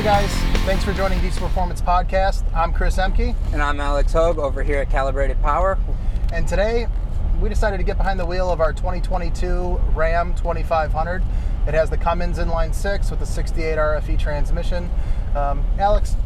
Hey guys, thanks for joining Diesel Performance Podcast. I'm Chris Ehmke, And I'm Alex Hogue over here at Calibrated Power. and today we decided to get behind the wheel of our 2022 Ram 2500. It has the Cummins inline six with a 68 RFE transmission. Um, Alex,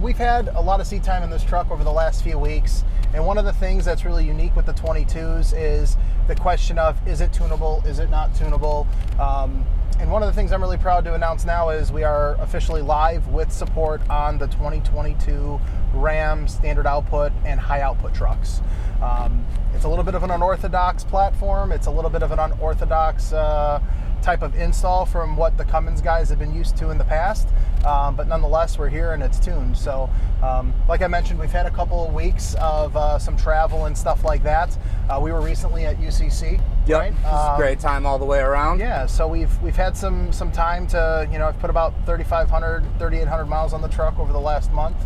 we've had a lot of seat time in this truck over the last few weeks, and one of the things that's really unique with the 22s is the question of is it tunable, is it not tunable? Um, and one of the things I'm really proud to announce now is we are officially live with support on the 2022 Ram standard output and high output trucks. Um, it's a little bit of an unorthodox platform. It's a little bit of an unorthodox uh, type of install from what the Cummins guys have been used to in the past. Um, but nonetheless, we're here and it's tuned. So, um, like I mentioned, we've had a couple of weeks of uh, some travel and stuff like that. Uh, we were recently at UCC. Yep, right? this is a Um, great time all the way around. yeah, so we've we've had some some time to you know I've put about 3,500 3,800 miles on the truck over the last month.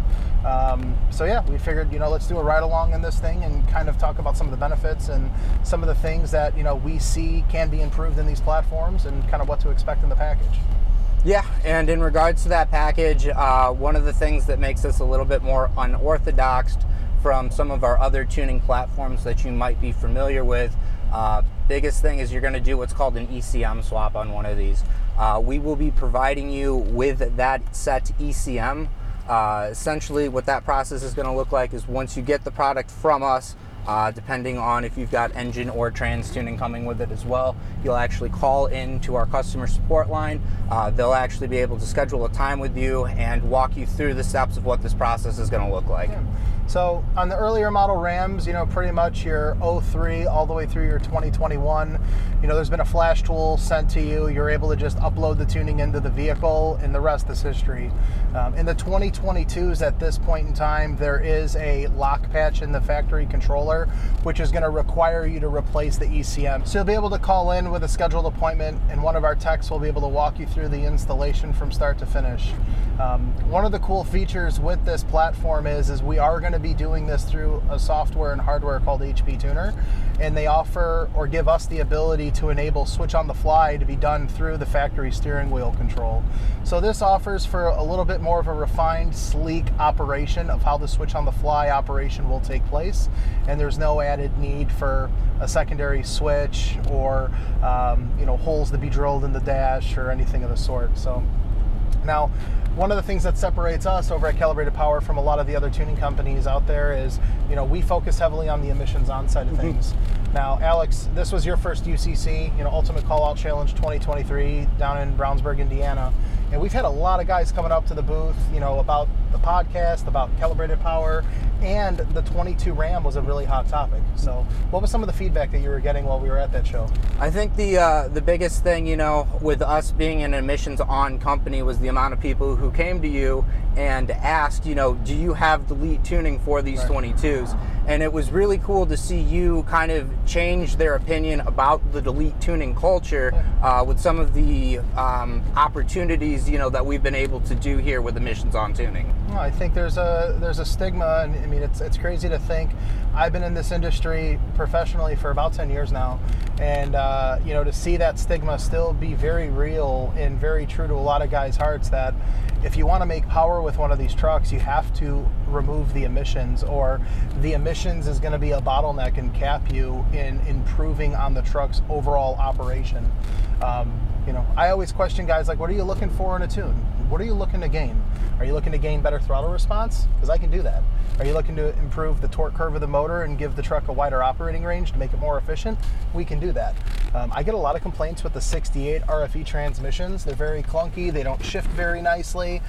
Um, so yeah, we figured you know let's do a ride along in this thing and kind of talk about some of the benefits and some of the things that you know we see can be improved in these platforms and kind of what to expect in the package. Yeah, and in regards to that package, uh, one of the things that makes us a little bit more unorthodox from some of our other tuning platforms that you might be familiar with, uh, biggest thing is you're going to do what's called an ECM swap on one of these. Uh, we will be providing you with that set ECM. Uh, essentially, what that process is going to look like is once you get the product from us, uh, depending on if you've got engine or trans tuning coming with it as well. You'll actually call in to our customer support line. Uh, they'll actually be able to schedule a time with you and walk you through the steps of what this process is going to look like. So on the earlier model Rams, you know, pretty much your 03 all the way through your 2021, you know, there's been a flash tool sent to you. You're able to just upload the tuning into the vehicle, and the rest is history. Um, in the 2022s, at this point in time, there is a lock patch in the factory controller, which is going to require you to replace the ECM. So you'll be able to call in with a scheduled appointment, and one of our techs will be able to walk you through the installation from start to finish. Um, one of the cool features with this platform is, is we are going to be doing this through a software and hardware called HP Tuner, and they offer or give us the ability to enable switch on the fly to be done through the factory steering wheel control. So this offers for a little bit more of a refined, sleek operation of how the switch on the fly operation will take place, and there's no added need for a secondary switch or um, you know holes to be drilled in the dash or anything of the sort. So. Now, one of the things that separates us over at Calibrated Power from a lot of the other tuning companies out there is, you know, we focus heavily on the emissions on side of things. Now, Alex, this was your first UCC, you know, Ultimate Call Out Challenge 2023 down in Brownsburg, Indiana. And we've had a lot of guys coming up to the booth, you know, about the podcast, about Calibrated Power, and the 22 Ram was a really hot topic. So, what was some of the feedback that you were getting while we were at that show? I think the uh, the biggest thing, you know, with us being an emissions on company was the amount of people who came to you and asked, you know, do you have delete tuning for these Right. 22s? And it was really cool to see you kind of change their opinion about the delete tuning culture uh, with some of the um, opportunities, you know, that we've been able to do here with emissions on tuning. I think there's a there's a stigma, and I mean it's it's crazy to think. I've been in this industry professionally for about ten years now, and uh, you know to see that stigma still be very real and very true to a lot of guys' hearts. That if you want to make power with one of these trucks, you have to remove the emissions, or the emissions is going to be a bottleneck and cap you in improving on the truck's overall operation. Um, you know, I always question guys like, what are you looking for in a tune? What are you looking to gain? Are you looking to gain better throttle response? Because I can do that. Are you looking to improve the torque curve of the motor and give the truck a wider operating range to make it more efficient? We can do that. Um, I get a lot of complaints with the 68 RFE transmissions. They're very clunky, they don't shift very nicely.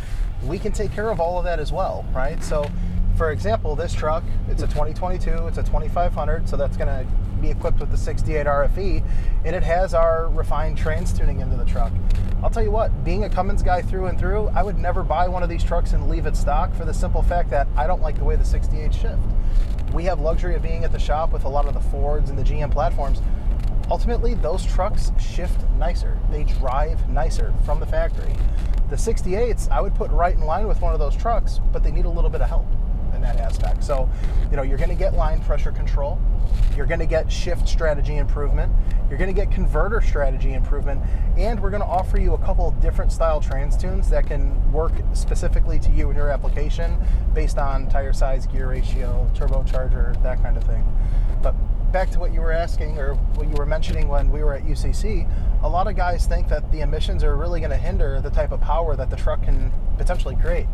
We can take care of all of that as well, right? So, for example, this truck, it's a 2022, it's a 2500, so that's going to be equipped with the 68 RFE, and it has our refined trans tuning into the truck. I'll tell you what, being a Cummins guy through and through, I would never buy one of these trucks and leave it stock for the simple fact that I don't like the way the 68 shift. We have luxury of being at the shop with a lot of the Fords and the GM platforms. Ultimately, those trucks shift nicer. They drive nicer from the factory. The 68s, I would put right in line with one of those trucks, but they need a little bit of help. in that aspect. So, you know, you're going to get line pressure control, you're going to get shift strategy improvement, you're going to get converter strategy improvement, and we're going to offer you a couple of different style trans tunes that can work specifically to you and your application based on tire size, gear ratio, turbocharger, that kind of thing. But back to what you were asking or what you were mentioning when we were at UCC, a lot of guys think that the emissions are really going to hinder the type of power that the truck can potentially create.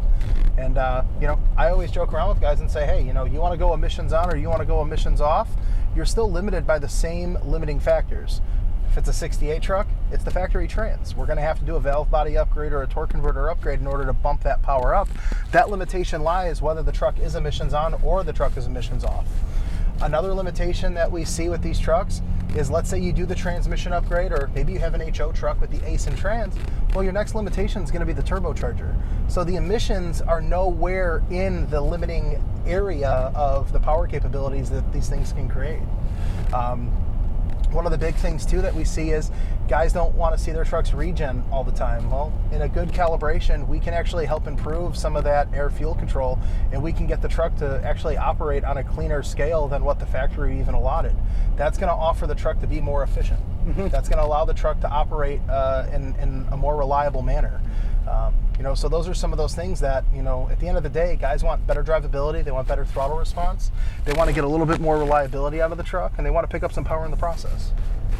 And uh, you know, I always joke around with guys and say, hey, you know, you want to go emissions on or you want to go emissions off, you're still limited by the same limiting factors. If it's a 68 truck, it's the factory trans. We're going to have to do a valve body upgrade or a torque converter upgrade in order to bump that power up. That limitation lies whether the truck is emissions on or the truck is emissions off. Another limitation that we see with these trucks is let's say you do the transmission upgrade, or maybe you have an HO truck with the Aisin trans. Well, your next limitation is going to be the turbocharger. So the emissions are nowhere in the limiting area of the power capabilities that these things can create. Um, one of the big things too that we see is guys don't want to see their trucks regen all the time. Well, in a good calibration, we can actually help improve some of that air fuel control and we can get the truck to actually operate on a cleaner scale than what the factory even allotted. That's going to offer the truck to be more efficient. Mm-hmm. That's going to allow the truck to operate uh, in, in a more reliable manner. Um, you know, so those are some of those things that you know. At the end of the day, guys want better drivability. They want better throttle response. They want to get a little bit more reliability out of the truck, and they want to pick up some power in the process.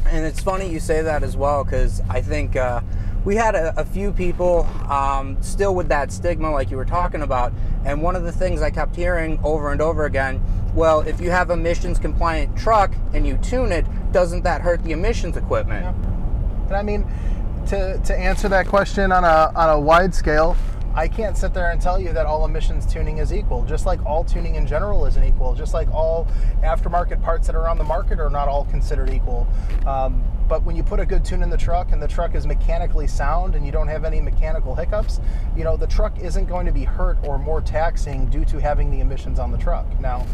And it's funny you say that as well, because I think uh, we had a, a few people um, still with that stigma, like you were talking about. And one of the things I kept hearing over and over again well, if you have a emissions compliant truck and you tune it, doesn't that hurt the emissions equipment? Yeah. And I mean, to, to answer that question on a, on a wide scale, I can't sit there and tell you that all emissions tuning is equal, just like all tuning in general isn't equal, just like all aftermarket parts that are on the market are not all considered equal. Um, but when you put a good tune in the truck and the truck is mechanically sound and you don't have any mechanical hiccups, you know, the truck isn't going to be hurt or more taxing due to having the emissions on the truck. Now,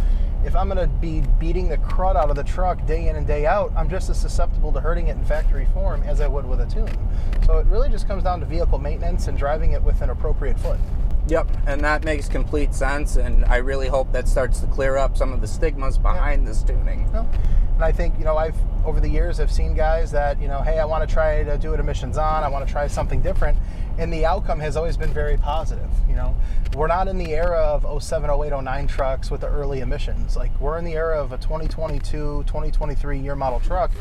if I'm going to be beating the crud out of the truck day in and day out, I'm just as susceptible to hurting it in factory form as I would with a tune. So it really just comes down to vehicle maintenance and driving it with an appropriate foot. Yep, and that makes complete sense. And I really hope that starts to clear up some of the stigmas behind yeah. this tuning. Well, and I think, you know, I've over the years I've seen guys that, you know, hey, I want to try to do it emissions on, I want to try something different. And the outcome has always been very positive. You know, we're not in the era of 07, 08, 09 trucks with the early emissions. Like we're in the era of a 2022, 2023 year model truck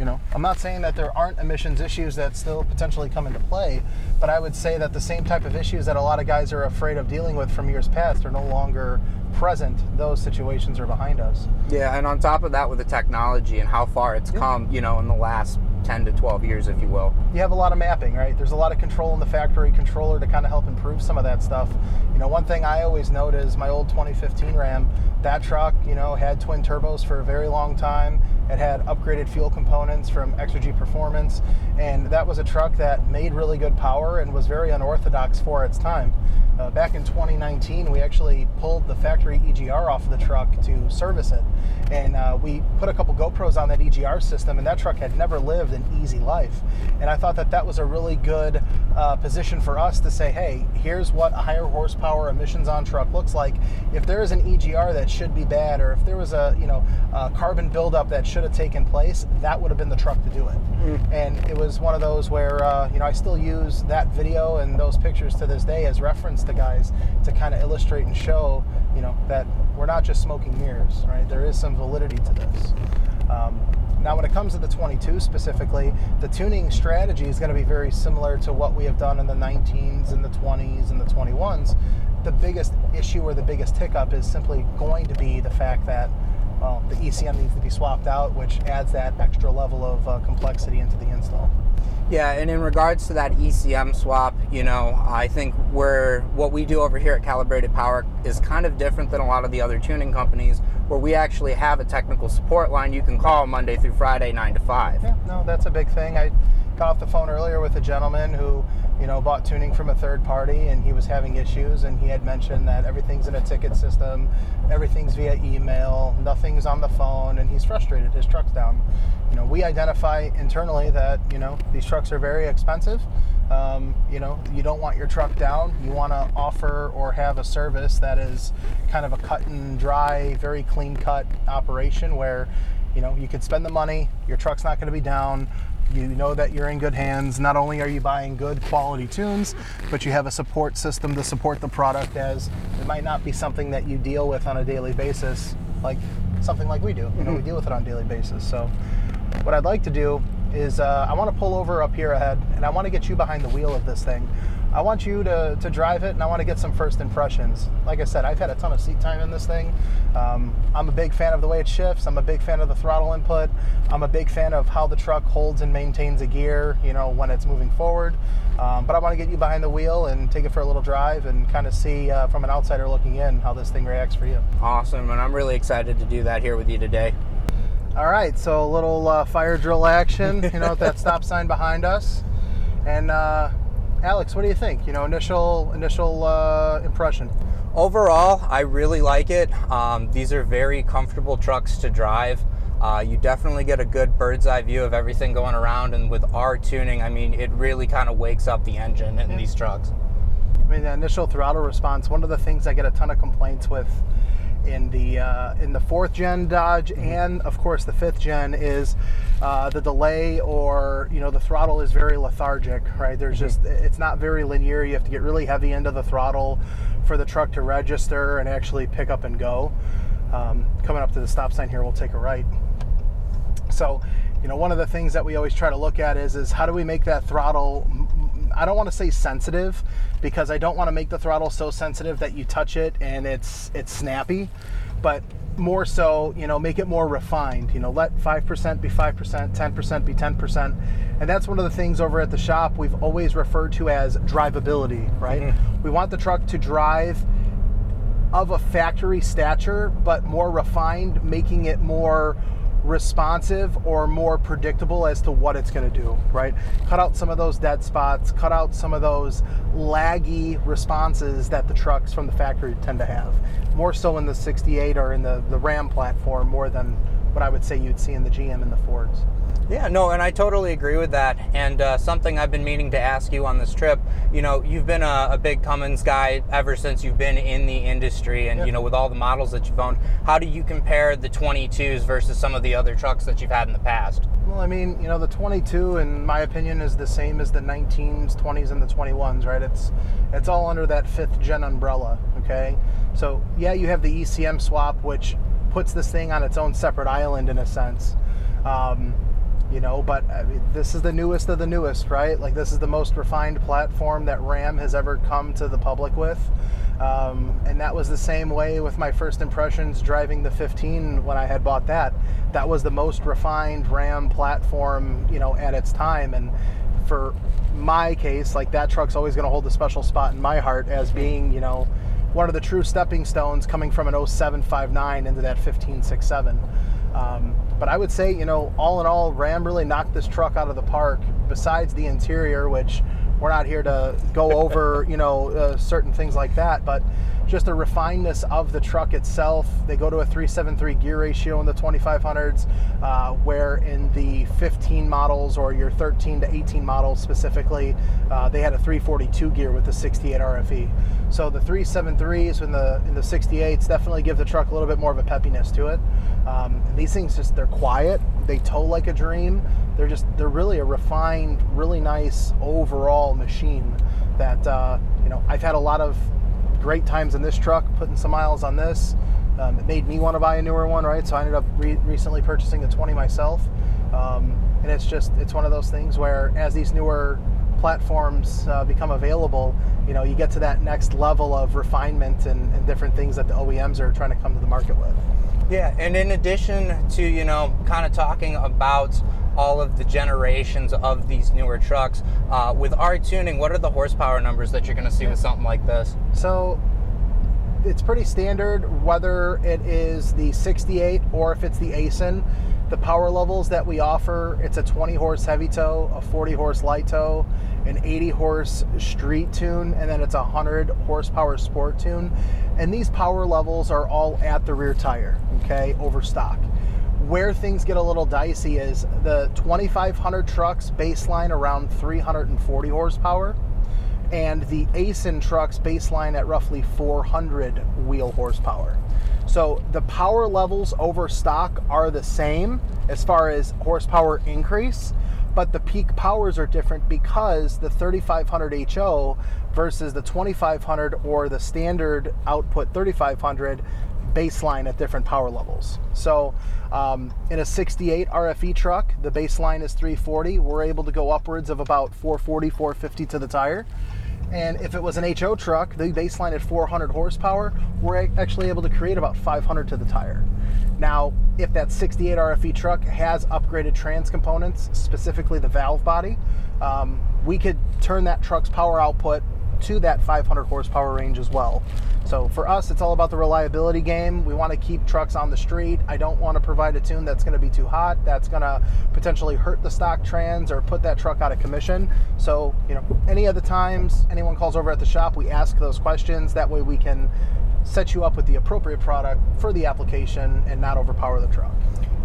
you know, I'm not saying that there aren't emissions issues that still potentially come into play, but I would say that the same type of issues that a lot of guys are afraid of dealing with from years past are no longer present. Those situations are behind us. Yeah, and on top of that, with the technology and how far it's yeah. come, you know, in the last 10 to 12 years, if you will. You have a lot of mapping, right? There's a lot of control in the factory controller to kind of help improve some of that stuff. You know, one thing I always note is my old 2015 Ram, that truck, you know, had twin turbos for a very long time. It had upgraded fuel components from Exergy Performance, and that was a truck that made really good power and was very unorthodox for its time. Uh, back in 2019, we actually pulled the factory EGR off of the truck to service it, and uh, we put a couple GoPros on that EGR system, and that truck had never lived an easy life. And I thought that that was a really good uh, position for us to say, hey, here's what a higher horsepower emissions on truck looks like. If there is an EGR that should be bad, or if there was a you know a carbon buildup that should have taken place, that would have been the truck to do it. Mm. And it was one of those where uh, you know I still use that video and those pictures to this day as reference to guys to kind of illustrate and show you know that we're not just smoking mirrors, right? There is some validity to this. Um, now, when it comes to the 22 specifically, the tuning strategy is going to be very similar to what we have done in the 19s and the 20s and the 21s. The biggest issue or the biggest hiccup is simply going to be the fact that well, the ECM needs to be swapped out, which adds that extra level of uh, complexity into the install. Yeah, and in regards to that ECM swap, you know, I think we're what we do over here at Calibrated Power is kind of different than a lot of the other tuning companies where we actually have a technical support line you can call Monday through Friday, 9 to 5. Yeah, no, that's a big thing. I got off the phone earlier with a gentleman who, you know, bought tuning from a third party and he was having issues and he had mentioned that everything's in a ticket system, everything's via email, nothing's on the phone, and he's frustrated. His truck's down. You know, we identify internally that, you know, these trucks are very expensive. Um, you know, you don't want your truck down. You want to offer or have a service that is kind of a cut and dry, very clean cut operation where, you know, you could spend the money, your truck's not going to be down. You know that you're in good hands. Not only are you buying good quality tunes, but you have a support system to support the product as it might not be something that you deal with on a daily basis, like something like we do. You know, we deal with it on a daily basis. So, what I'd like to do is uh, I want to pull over up here ahead and I want to get you behind the wheel of this thing. I want you to, to drive it and I want to get some first impressions. Like I said, I've had a ton of seat time in this thing. Um, I'm a big fan of the way it shifts. I'm a big fan of the throttle input. I'm a big fan of how the truck holds and maintains a gear, you know, when it's moving forward. Um, but I want to get you behind the wheel and take it for a little drive and kind of see uh, from an outsider looking in how this thing reacts for you. Awesome, and I'm really excited to do that here with you today. All right, so a little uh, fire drill action, you know, with that stop sign behind us. And uh, Alex, what do you think? You know, initial initial uh, impression. Overall, I really like it. Um, these are very comfortable trucks to drive. Uh, you definitely get a good bird's eye view of everything going around, and with our tuning, I mean, it really kind of wakes up the engine in yeah. these trucks. I mean, the initial throttle response. One of the things I get a ton of complaints with in the uh, in the fourth gen Dodge mm-hmm. and of course the fifth gen is uh, the delay or you know the throttle is very lethargic right there's mm-hmm. just it's not very linear you have to get really heavy into the throttle for the truck to register and actually pick up and go um, coming up to the stop sign here we'll take a right so you know one of the things that we always try to look at is is how do we make that throttle I don't want to say sensitive because I don't want to make the throttle so sensitive that you touch it and it's it's snappy, but more so, you know, make it more refined. You know, let 5% be 5%, 10% be 10%. And that's one of the things over at the shop we've always referred to as drivability, right? Mm-hmm. We want the truck to drive of a factory stature, but more refined, making it more responsive or more predictable as to what it's going to do, right? Cut out some of those dead spots, cut out some of those laggy responses that the trucks from the factory tend to have. More so in the 68 or in the, the Ram platform, more than what I would say you'd see in the GM and the Fords. Yeah, no, and I totally agree with that. And uh, something I've been meaning to ask you on this trip, you know, you've been a, a big Cummins guy ever since you've been in the industry, and you know, with all the models that you've owned, how do you compare the 22s versus some of the other trucks that you've had in the past? Well, I mean, you know, the 22, in my opinion, is the same as the 19s, 20s, and the 21s, right? It's it's all under that fifth gen umbrella. Okay, so yeah, you have the ECM swap, which puts this thing on its own separate island in a sense. Um, you know but I mean, this is the newest of the newest right? Like this is the most refined platform that ram has ever come to the public with. Um, and that was the same way with my first impressions driving the 15 when i had bought that. That was the most refined ram platform you know at its time. And for my case like that truck's always going to hold a special spot in my heart as being you know one of the true stepping stones coming from an 0759 into that 1567 um, but I would say, you know, all in all, Ram really knocked this truck out of the park. Besides the interior, which we're not here to go over, you know, uh, certain things like that, but just the refinedness of the truck itself. They go to a 373 gear ratio in the 2500s, uh, where in the 15 models or your 13 to 18 models specifically, uh, they had a 342 gear with the 68 RFE. So the 373s in the in the 68s definitely give the truck a little bit more of a peppiness to it. Um, these things just they're quiet, they tow like a dream. They're just they're really a refined, really nice overall machine that uh, you know I've had a lot of great times in this truck, putting some miles on this. Um, it made me want to buy a newer one, right? So I ended up re- recently purchasing the 20 myself. Um, and it's just, it's one of those things where as these newer platforms uh, become available, you know, you get to that next level of refinement and, and different things that the OEMs are trying to come to the market with. Yeah, and in addition to, you know, kind of talking about all of the generations of these newer trucks, uh, with our tuning, what are the horsepower numbers that you're going to see with something like this? So, it's pretty standard whether it is the 68 or if it's the Aisin. The power levels that we offer, it's a 20 horse heavy tow, a 40 horse light tow, an 80 horse street tune, and then it's a 100 horsepower sport tune. And these power levels are all at the rear tire, okay, over stock. Where things get a little dicey is the 2500 trucks baseline around 340 horsepower and the Aisin trucks baseline at roughly 400 wheel horsepower. So the power levels over stock are the same as far as horsepower increase, but the peak powers are different because the 3500 HO versus the 2500 or the standard output 3500 baseline at different power levels. So um, in a 68 RFE truck, the baseline is 340. We're able to go upwards of about 440, 450 to the tire. And if it was an HO truck, the baseline at 400 horsepower, we're actually able to create about 500 to the tire. Now, if that 68 RFE truck has upgraded trans components, specifically the valve body, um, we could turn that truck's power output to that 500 horsepower range as well. So for us, it's all about the reliability game. We want to keep trucks on the street. I don't want to provide a tune that's going to be too hot, that's going to potentially hurt the stock trans or put that truck out of commission. So, you know, any of the times anyone calls over at the shop, we ask those questions. That way we can set you up with the appropriate product for the application and not overpower the truck.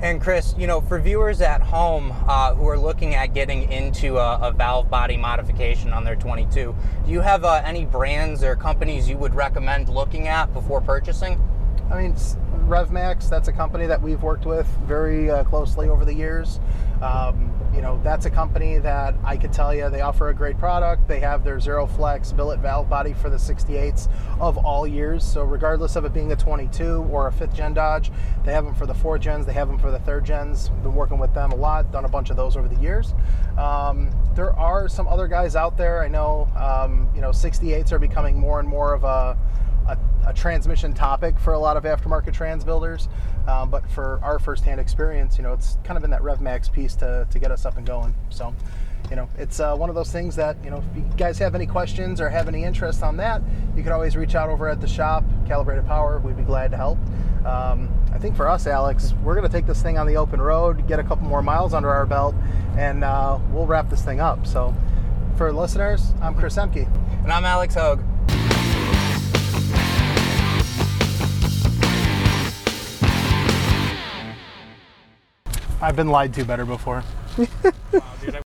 And Chris, you know, for viewers at home uh, who are looking at getting into a, a, valve body modification on their 22, do you have uh, any brands or companies you would recommend looking at before purchasing? I mean, RevMax, that's a company that we've worked with very uh, closely over the years. Um, you know, that's a company that I could tell you they offer a great product. They have their Zero Flex billet valve body for the 68s of all years. So, regardless of it being a 22 or a fifth gen Dodge, they have them for the four gens, they have them for the third gens. Been working with them a lot, done a bunch of those over the years. Um, there are some other guys out there. I know, um, you know, 68s are becoming more and more of a a, a, transmission topic for a lot of aftermarket trans builders. Um, but for our firsthand experience, you know, it's kind of been that RevMax piece to, to get us up and going. So, you know, it's uh, one of those things that, you know, if you guys have any questions or have any interest on that, you can always reach out over at the shop, Calibrated Power. We'd be glad to help. Um, I think for us, Alex, we're going to take this thing on the open road, get a couple more miles under our belt, and uh, we'll wrap this thing up. So, for listeners, I'm Chris Ehmke. And I'm Alex Hogue. I've been lied to better before. wow, dude,